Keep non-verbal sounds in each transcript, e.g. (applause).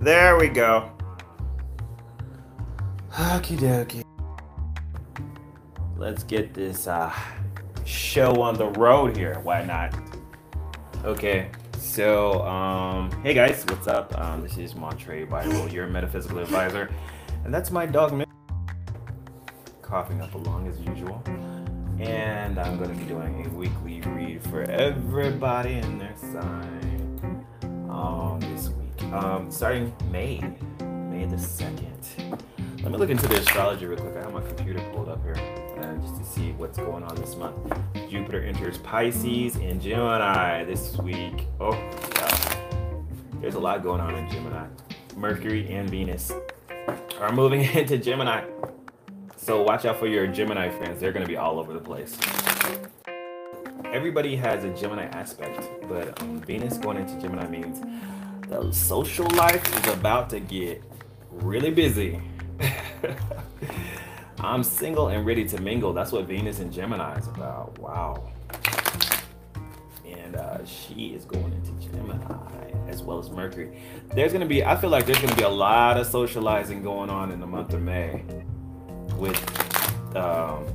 There we go. Okie dokie. Let's get this uh, show on the road here. Why not? Okay, so um, hey guys, what's up? Um, this is Montre Bible, your metaphysical advisor, and that's my dog. Coughing up along as usual, and I'm going to be doing a weekly read for everybody in their sign um, um, starting May, May the second. Let me look into the astrology real quick. I have my computer pulled up here uh, just to see what's going on this month. Jupiter enters Pisces and Gemini this week. Oh, yeah. there's a lot going on in Gemini. Mercury and Venus are moving (laughs) into Gemini. So watch out for your Gemini friends. They're going to be all over the place. Everybody has a Gemini aspect, but um, Venus going into Gemini means the social life is about to get really busy. (laughs) I'm single and ready to mingle. That's what Venus and Gemini is about. Wow. And uh, she is going into Gemini as well as Mercury. There's going to be, I feel like there's going to be a lot of socializing going on in the month of May with um,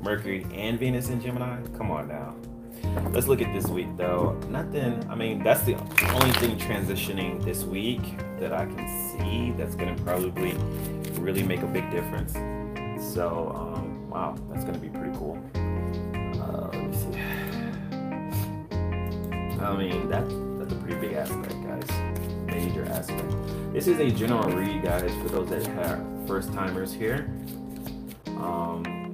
Mercury and Venus in Gemini. Come on now. Let's look at this week though. Nothing, I mean, that's the only thing transitioning this week that I can see that's going to probably really make a big difference. So, um, wow, that's going to be pretty cool. Uh, let me see. (sighs) I mean, that, that's a pretty big aspect, guys. Major aspect. This is a general read, guys, for those that are first timers here. Um,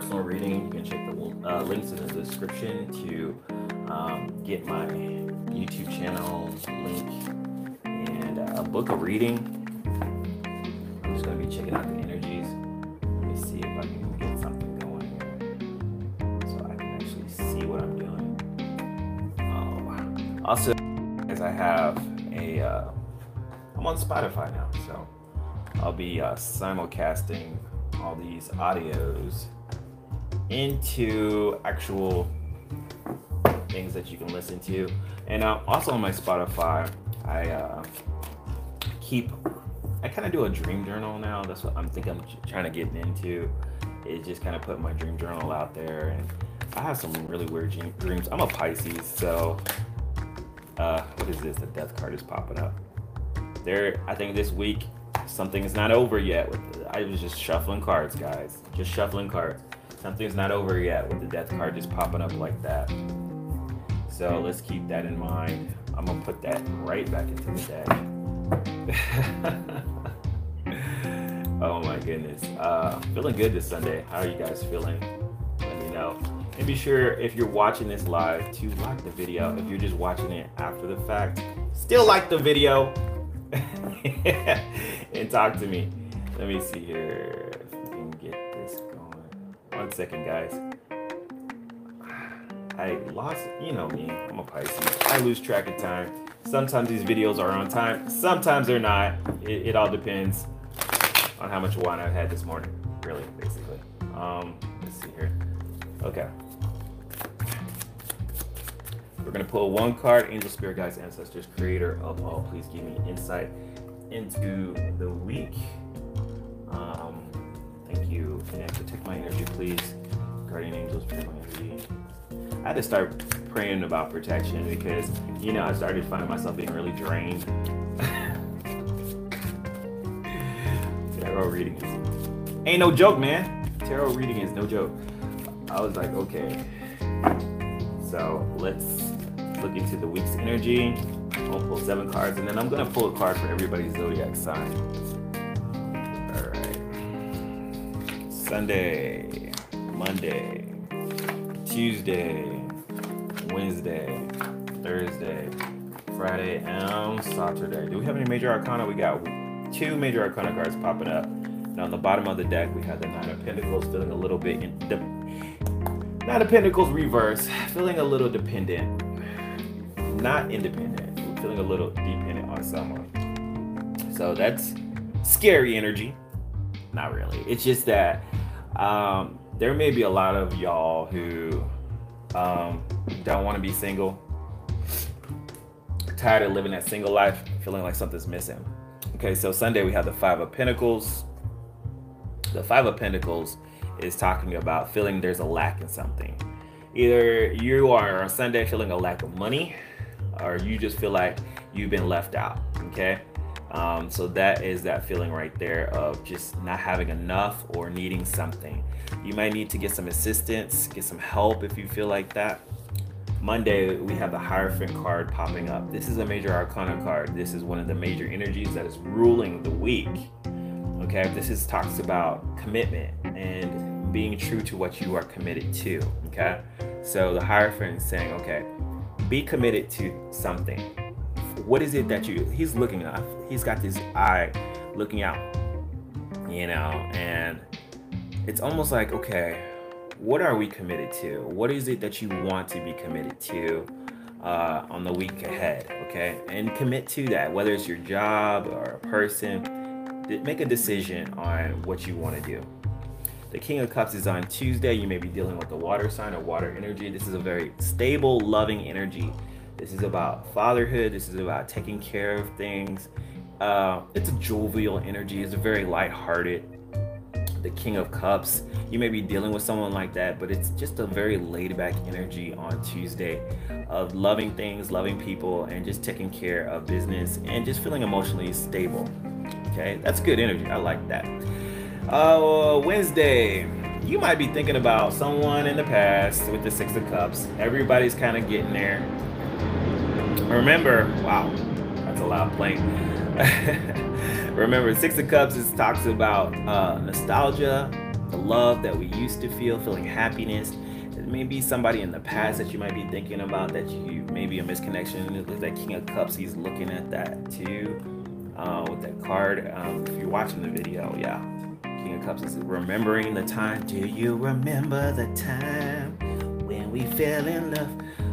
personal reading, you can check the uh, links in the description to um, get my YouTube channel link and uh, a book of reading. I'm just going to be checking out the energies. Let me see if I can get something going here so I can actually see what I'm doing. Um, also, as I have a, uh, I'm on Spotify now, so I'll be uh, simulcasting all these audios into actual things that you can listen to. And uh, also on my Spotify, I uh, keep, I kind of do a dream journal now. That's what I'm thinking I'm trying to get into. Is just kind of put my dream journal out there. And I have some really weird dreams. I'm a Pisces, so uh, what is this? The death card is popping up. There, I think this week something is not over yet. I was just shuffling cards, guys. Just shuffling cards. Something's not over yet with the death card just popping up like that. So let's keep that in mind. I'm gonna put that right back into the deck. (laughs) oh my goodness. Uh, feeling good this Sunday. How are you guys feeling? Let me know. And be sure if you're watching this live to like the video. If you're just watching it after the fact, still like the video (laughs) and talk to me. Let me see here One second, guys. I lost, you know me, I'm a Pisces. I lose track of time. Sometimes these videos are on time, sometimes they're not. It, it all depends on how much wine I've had this morning, really, basically. Um, let's see here. Okay. We're gonna pull one card, Angel Spirit Guides, Ancestors, Creator of all. Please give me insight into the week. And protect my energy, please. Guardian angels, protect my energy. I had to start praying about protection because, you know, I started finding myself being really drained. (laughs) Tarot reading is ain't no joke, man. Tarot reading is no joke. I was like, okay. So let's look into the week's energy. I'll pull seven cards, and then I'm gonna pull a card for everybody's zodiac sign. Sunday, Monday, Tuesday, Wednesday, Thursday, Friday, and Saturday. Do we have any major arcana? We got two major arcana cards popping up. Now on the bottom of the deck, we have the Nine of Pentacles, feeling a little bit in the Nine of Pentacles reverse, feeling a little dependent, not independent, feeling a little dependent on someone. So that's scary energy. Not really. It's just that um, there may be a lot of y'all who um, don't want to be single. tired of living that single life, feeling like something's missing. Okay, so Sunday we have the Five of Pentacles. The Five of Pentacles is talking about feeling there's a lack in something. Either you are on Sunday feeling a lack of money, or you just feel like you've been left out. Okay, um, so that is that feeling right there of just not having enough or needing something. You might need to get some assistance, get some help if you feel like that. Monday, we have the Hierophant card popping up. This is a major arcana card. This is one of the major energies that is ruling the week. Okay, this is talks about commitment and being true to what you are committed to. Okay, so the Hierophant is saying, okay, be committed to something. What is it that you? He's looking up. He's got this eye looking out. You know, and it's almost like, okay, what are we committed to? What is it that you want to be committed to uh, on the week ahead? Okay, and commit to that, whether it's your job or a person. Make a decision on what you want to do. The King of Cups is on Tuesday. You may be dealing with the water sign or water energy. This is a very stable, loving energy. This is about fatherhood. This is about taking care of things. Uh, it's a jovial energy. It's a very light-hearted the King of Cups. You may be dealing with someone like that, but it's just a very laid back energy on Tuesday of loving things, loving people, and just taking care of business and just feeling emotionally stable. Okay, that's good energy. I like that. Uh, Wednesday, you might be thinking about someone in the past with the Six of Cups. Everybody's kind of getting there. Remember, wow, that's a loud plane. (laughs) Remember, Six of Cups is talks about uh, nostalgia, the love that we used to feel, feeling happiness. It may be somebody in the past that you might be thinking about that you maybe a misconnection. With that King of Cups, he's looking at that too uh, with that card. Um, if you're watching the video, yeah, King of Cups is remembering the time. Do you remember the time when we fell in love?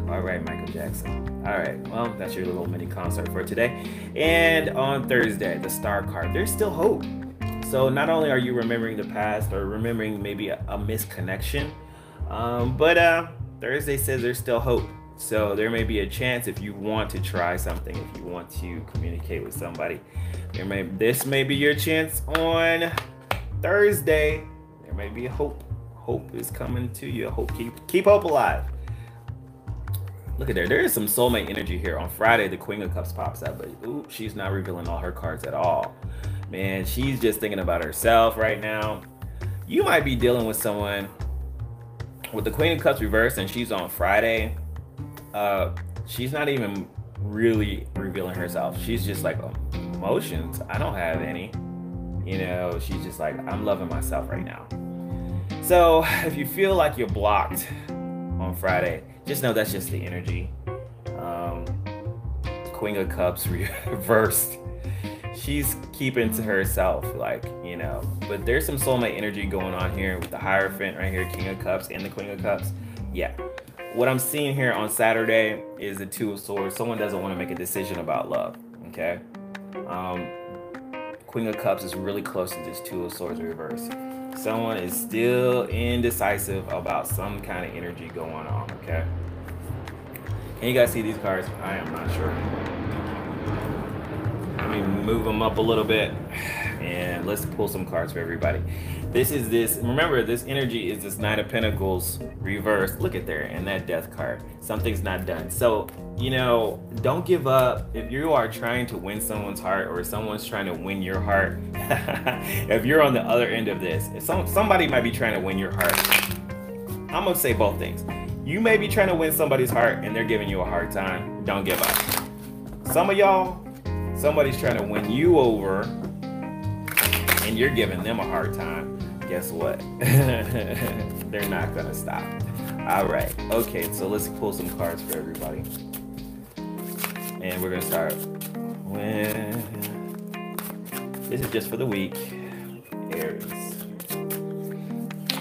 All right, Michael Jackson. All right, well, that's your little mini concert for today. And on Thursday, the star card. There's still hope. So not only are you remembering the past or remembering maybe a, a misconnection, um, but uh, Thursday says there's still hope. So there may be a chance if you want to try something, if you want to communicate with somebody, there may this may be your chance on Thursday. There may be hope. Hope is coming to you. Hope keep keep hope alive. Look at there. There is some soulmate energy here. On Friday, the Queen of Cups pops out, but ooh, she's not revealing all her cards at all. Man, she's just thinking about herself right now. You might be dealing with someone with the Queen of Cups reversed, and she's on Friday. Uh, she's not even really revealing herself. She's just like emotions. I don't have any. You know, she's just like, I'm loving myself right now. So if you feel like you're blocked on Friday, just know that's just the energy. Um, Queen of Cups (laughs) reversed. She's keeping to herself, like, you know. But there's some soulmate energy going on here with the Hierophant right here, King of Cups and the Queen of Cups. Yeah. What I'm seeing here on Saturday is the Two of Swords. Someone doesn't want to make a decision about love, okay? Um, Queen of Cups is really close to this Two of Swords reverse someone is still indecisive about some kind of energy going on, okay? Can you guys see these cards? I am not sure. Let me move them up a little bit and let's pull some cards for everybody. This is this, remember this energy is this Knight of Pentacles reversed. Look at there, and that death card. Something's not done. So, you know, don't give up. If you are trying to win someone's heart or someone's trying to win your heart, (laughs) if you're on the other end of this, if some, somebody might be trying to win your heart, I'm gonna say both things. You may be trying to win somebody's heart and they're giving you a hard time. Don't give up. Some of y'all, somebody's trying to win you over and you're giving them a hard time guess what? (laughs) They're not gonna stop. All right. Okay, so let's pull some cards for everybody. And we're gonna start with this is just for the week. Aries.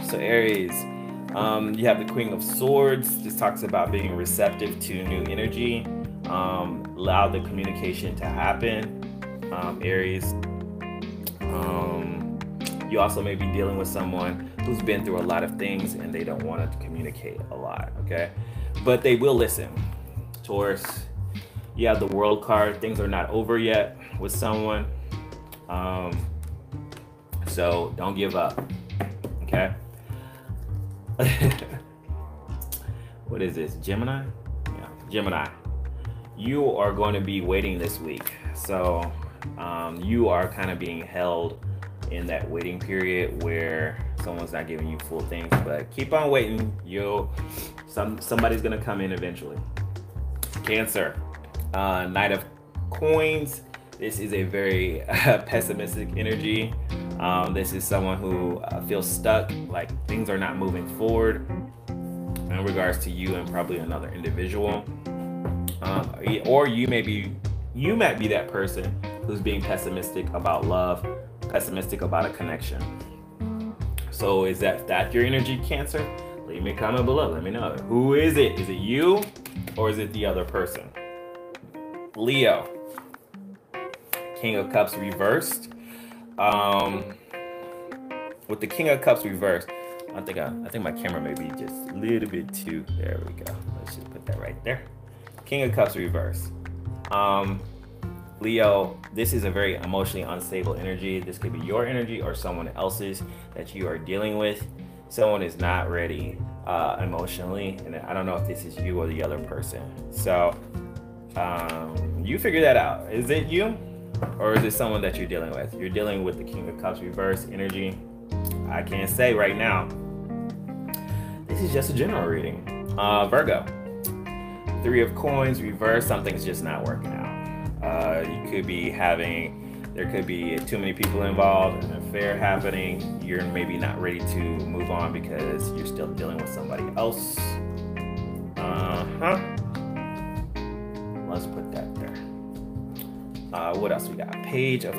So Aries, um, you have the Queen of Swords. This talks about being receptive to new energy. Um, allow the communication to happen. Um, Aries. Um, you also may be dealing with someone who's been through a lot of things and they don't want to communicate a lot, okay? But they will listen. Taurus, You have the world card. Things are not over yet with someone. Um, so don't give up. Okay. (laughs) what is this? Gemini? Yeah, Gemini. You are going to be waiting this week. So um, you are kind of being held in that waiting period where someone's not giving you full things, but keep on waiting. You'll some somebody's gonna come in eventually. Cancer, uh, Knight of Coins. This is a very uh, (laughs) pessimistic energy. Um, this is someone who uh, feels stuck, like things are not moving forward in regards to you and probably another individual. Um, or you may be you might be that person who's being pessimistic about love, pessimistic about a connection. So is that that your energy, Cancer? Leave me a comment below. Let me know. Who is it? Is it you or is it the other person? Leo. King of Cups reversed. Um, with the King of Cups reversed, I think I, I think my camera may be just a little bit too. There we go. Let's just put that right there. King of Cups reversed. Um, Leo, this is a very emotionally unstable energy. This could be your energy or someone else's that you are dealing with. Someone is not ready uh, emotionally, and I don't know if this is you or the other person. So um, you figure that out. Is it you, or is it someone that you're dealing with? You're dealing with the King of Cups reverse energy. I can't say right now. This is just a general reading. Uh, Virgo, Three of Coins reverse. Something's just not working out. Uh, you could be having, there could be too many people involved, an affair happening. You're maybe not ready to move on because you're still dealing with somebody else. Uh huh. Let's put that there. Uh, what else we got? Page of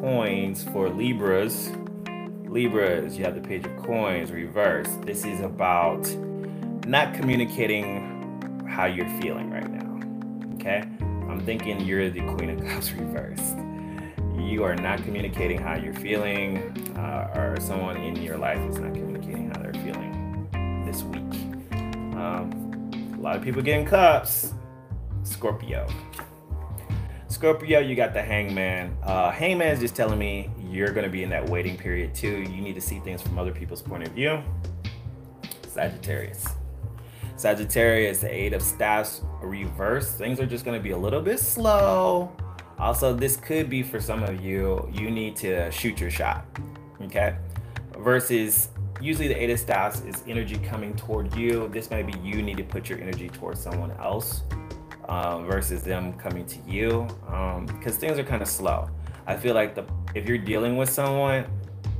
coins for Libras. Libras, you have the page of coins reverse. This is about not communicating how you're feeling right now. Okay? I'm thinking you're the Queen of Cups (laughs) reversed. You are not communicating how you're feeling, uh, or someone in your life is not communicating how they're feeling this week. Um, a lot of people getting cups. Scorpio. Scorpio, you got the hangman. Uh, hangman is just telling me you're going to be in that waiting period too. You need to see things from other people's point of view. Sagittarius. Sagittarius, the Eight of Staffs reverse. Things are just going to be a little bit slow. Also, this could be for some of you, you need to shoot your shot. Okay. Versus usually the Eight of Staffs is energy coming toward you. This might be you need to put your energy towards someone else um, versus them coming to you because um, things are kind of slow. I feel like the if you're dealing with someone,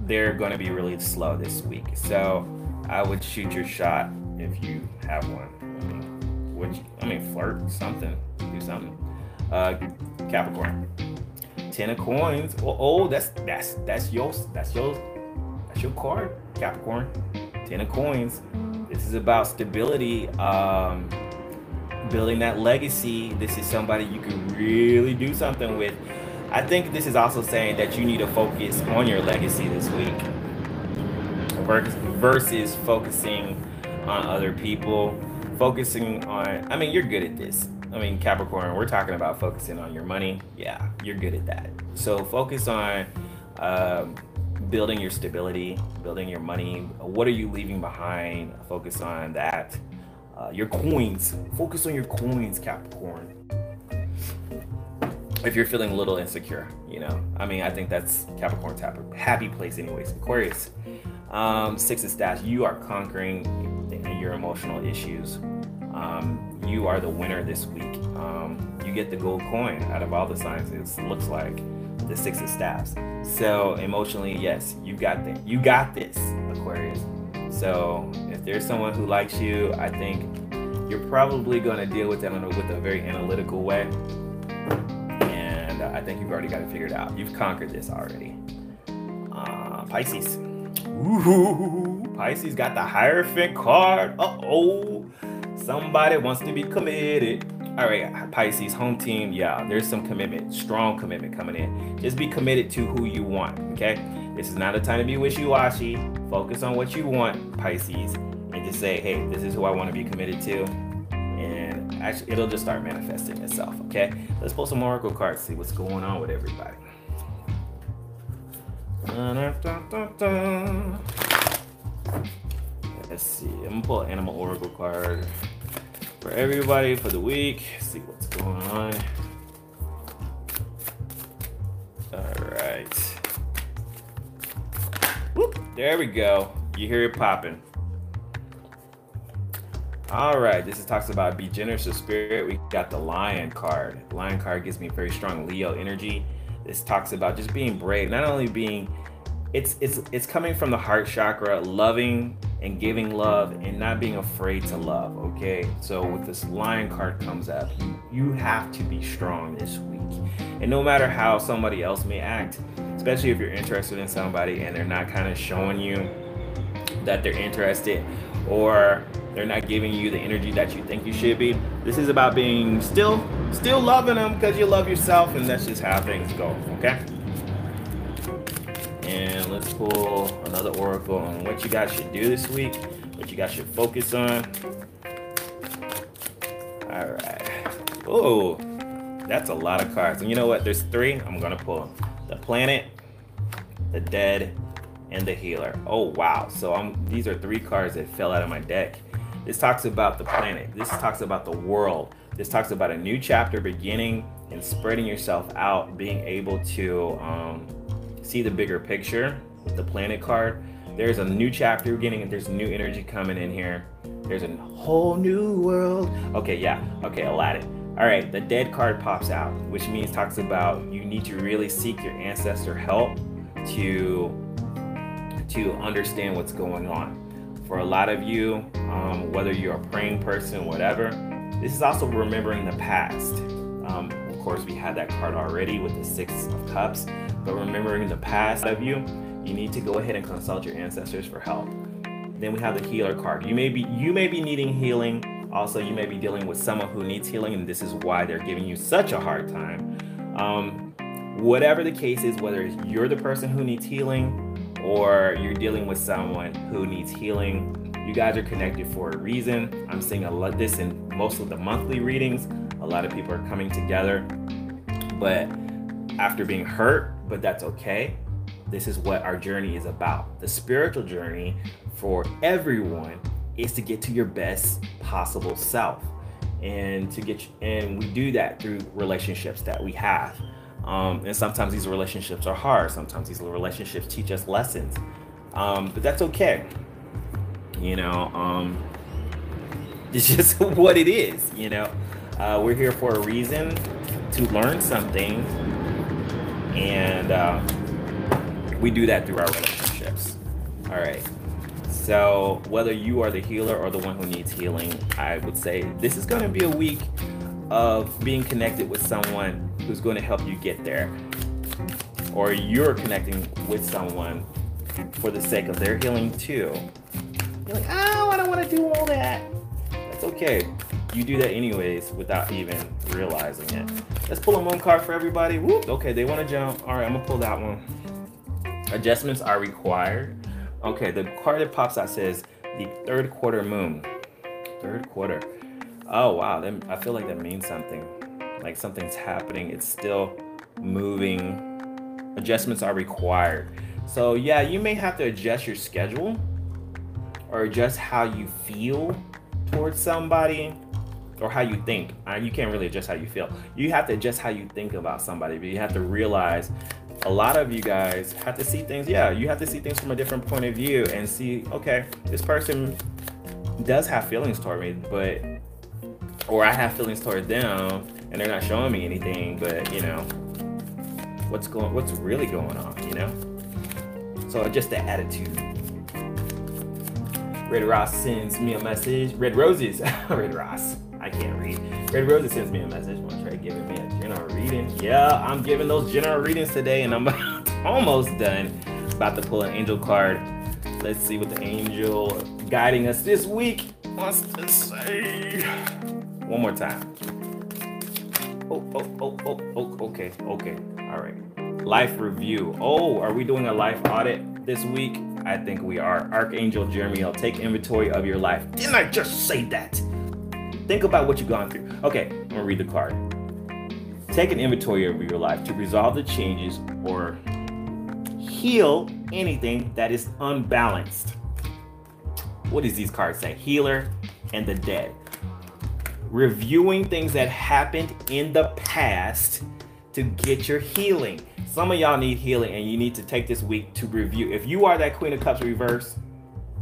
they're going to be really slow this week. So I would shoot your shot if you have one. Would I mean flirt something, do something. Uh, Capricorn, ten of coins. Oh, oh, that's that's that's your that's your that's your card, Capricorn. Ten of coins. This is about stability, um, building that legacy. This is somebody you can really do something with. I think this is also saying that you need to focus on your legacy this week versus focusing on other people, focusing on, I mean, you're good at this. I mean, Capricorn, we're talking about focusing on your money. Yeah, you're good at that. So focus on um, building your stability, building your money. What are you leaving behind? Focus on that. Uh, your coins. Focus on your coins, Capricorn. If you're feeling a little insecure, you know, I mean, I think that's Capricorn's happy, place, anyways. Aquarius, um, six of staffs. You are conquering your emotional issues. Um, you are the winner this week. Um, you get the gold coin out of all the signs. It looks like the six of staffs. So emotionally, yes, you got this. You got this, Aquarius. So if there's someone who likes you, I think you're probably going to deal with them with a very analytical way. And uh, I think you've already got it figured out. You've conquered this already. Uh, Pisces. Ooh. Pisces got the Hierophant card. Uh oh. Somebody wants to be committed. All right, Pisces, home team. Yeah, there's some commitment, strong commitment coming in. Just be committed to who you want, okay? This is not a time to be wishy washy. Focus on what you want, Pisces, and just say, hey, this is who I want to be committed to. And Actually, it'll just start manifesting itself. Okay, let's pull some oracle cards, see what's going on with everybody. Let's see. I'm gonna pull an animal oracle card for everybody for the week. See what's going on. All right. There we go. You hear it popping. All right, this is talks about be generous of spirit. We got the lion card. The lion card gives me very strong Leo energy. This talks about just being brave, not only being it's it's it's coming from the heart chakra, loving and giving love and not being afraid to love, okay? So with this lion card comes up, you you have to be strong this week. And no matter how somebody else may act, especially if you're interested in somebody and they're not kind of showing you that they're interested or they're not giving you the energy that you think you should be. This is about being still still loving them because you love yourself and that's just how things go, okay? Let's pull another oracle on what you guys should do this week, what you guys should focus on. All right. Oh, that's a lot of cards. And you know what? There's three. I'm gonna pull the planet, the dead, and the healer. Oh wow. So I'm these are three cards that fell out of my deck. This talks about the planet. This talks about the world. This talks about a new chapter beginning and spreading yourself out, being able to um, see the bigger picture the planet card. There's a new chapter beginning there's new energy coming in here. There's a whole new world. Okay, yeah. Okay, Aladdin. All right, the dead card pops out, which means talks about you need to really seek your ancestor help to to understand what's going on for a lot of you, um, whether you're a praying person, whatever, this is also remembering the past. Um, of course, we had that card already with the Six of Cups, but remembering the past of you, you need to go ahead and consult your ancestors for help. Then we have the healer card. You may be you may be needing healing. Also, you may be dealing with someone who needs healing, and this is why they're giving you such a hard time. Um, whatever the case is, whether you're the person who needs healing or you're dealing with someone who needs healing, you guys are connected for a reason. I'm seeing a lot this in most of the monthly readings. A lot of people are coming together, but after being hurt, but that's okay. This is what our journey is about. The spiritual journey for everyone is to get to your best possible self and to get and we do that through relationships that we have um, and sometimes these relationships are hard. Sometimes these relationships teach us lessons. Um, but that's okay. You know, um, (laughs) it's just (laughs) what it is. You know, uh, we're here for a reason to learn something. And uh, we do that through our relationships. All right. So, whether you are the healer or the one who needs healing, I would say this is going to be a week of being connected with someone who's going to help you get there. Or you're connecting with someone for the sake of their healing too. You're like, oh, I don't want to do all that. That's okay. You do that anyways without even realizing it. Let's pull a moon card for everybody. Whoop. Okay, they want to jump. All right, I'm gonna pull that one. Adjustments are required. Okay, the card that pops out says the third quarter moon. Third quarter. Oh wow, that, I feel like that means something. Like something's happening. It's still moving. Adjustments are required. So yeah, you may have to adjust your schedule or adjust how you feel towards somebody or how you think. Uh, you can't really adjust how you feel. You have to adjust how you think about somebody, but you have to realize a lot of you guys have to see things. Yeah, you have to see things from a different point of view and see, okay, this person does have feelings toward me, but or I have feelings toward them and they're not showing me anything, but you know, what's going what's really going on, you know? So just the attitude. Red Ross sends me a message. Red Roses, (laughs) Red Ross. I can't read. Red Roses sends me a message. General reading? Yeah, I'm giving those general readings today, and I'm (laughs) almost done. About to pull an angel card. Let's see what the angel guiding us this week wants to say. One more time. Oh, oh, oh, oh, oh, okay, okay. All right. Life review. Oh, are we doing a life audit this week? I think we are. Archangel Jeremiel, take inventory of your life. Didn't I just say that? think about what you've gone through. Okay, I'm gonna read the card. Take an inventory of your life to resolve the changes or heal anything that is unbalanced. What does these cards say? Healer and the dead. Reviewing things that happened in the past to get your healing. Some of y'all need healing and you need to take this week to review. If you are that Queen of Cups reverse,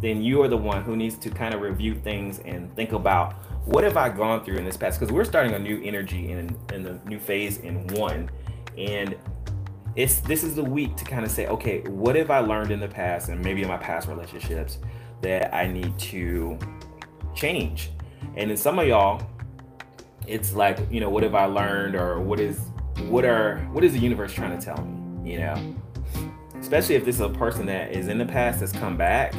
then you are the one who needs to kind of review things and think about what have I gone through in this past? Because we're starting a new energy in in the new phase in one, and it's this is the week to kind of say, okay, what have I learned in the past and maybe in my past relationships that I need to change? And in some of y'all, it's like, you know, what have I learned or what is what are what is the universe trying to tell me? You know, especially if this is a person that is in the past that's come back,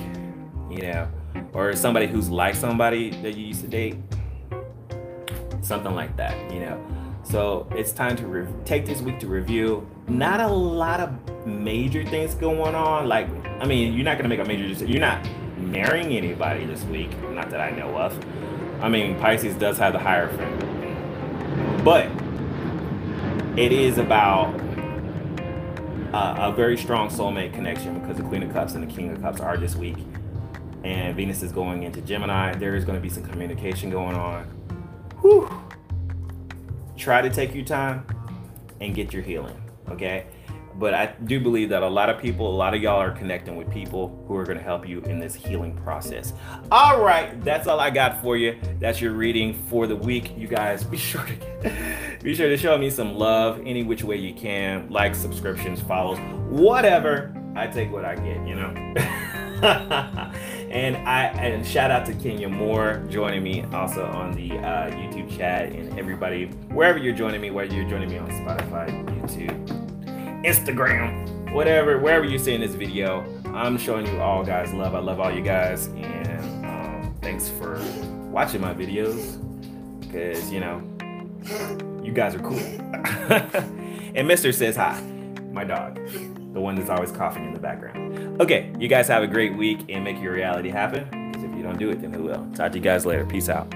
you know, or somebody who's like somebody that you used to date something like that, you know. So it's time to re- take this week to review. Not a lot of major things going on. Like, I mean, you're not gonna make a major decision. You're not marrying anybody this week, not that I know of. I mean, Pisces does have the Hierophant, but it is about a very strong soulmate connection because the Queen of Cups and the King of Cups are this week, and Venus is going into Gemini. There is going to be some communication going on whew, try to take your time and get your healing. Okay. But I do believe that a lot of people, a lot of y'all are connecting with people who are going to help you in this healing process. All right, that's all I got for you. That's your reading for the week. You guys be sure to (laughs) be sure to show me some love any which way you can. Like, subscriptions, follows, whatever. I take what I get, you know. (laughs) And I and shout out to Kenya Moore joining me also on the uh, YouTube chat and everybody wherever you're joining me, whether you're joining me on Spotify, YouTube, Instagram, whatever, wherever you're seeing this video, I'm showing you all guys love. I love all you guys, and um, thanks for watching my videos because you know you guys are cool. (laughs) and Mister says hi, my dog the one that's always coughing in the background. Okay, you guys have a great week and make your reality happen. Because if you don't do it, then who will? Talk to you guys later. Peace out.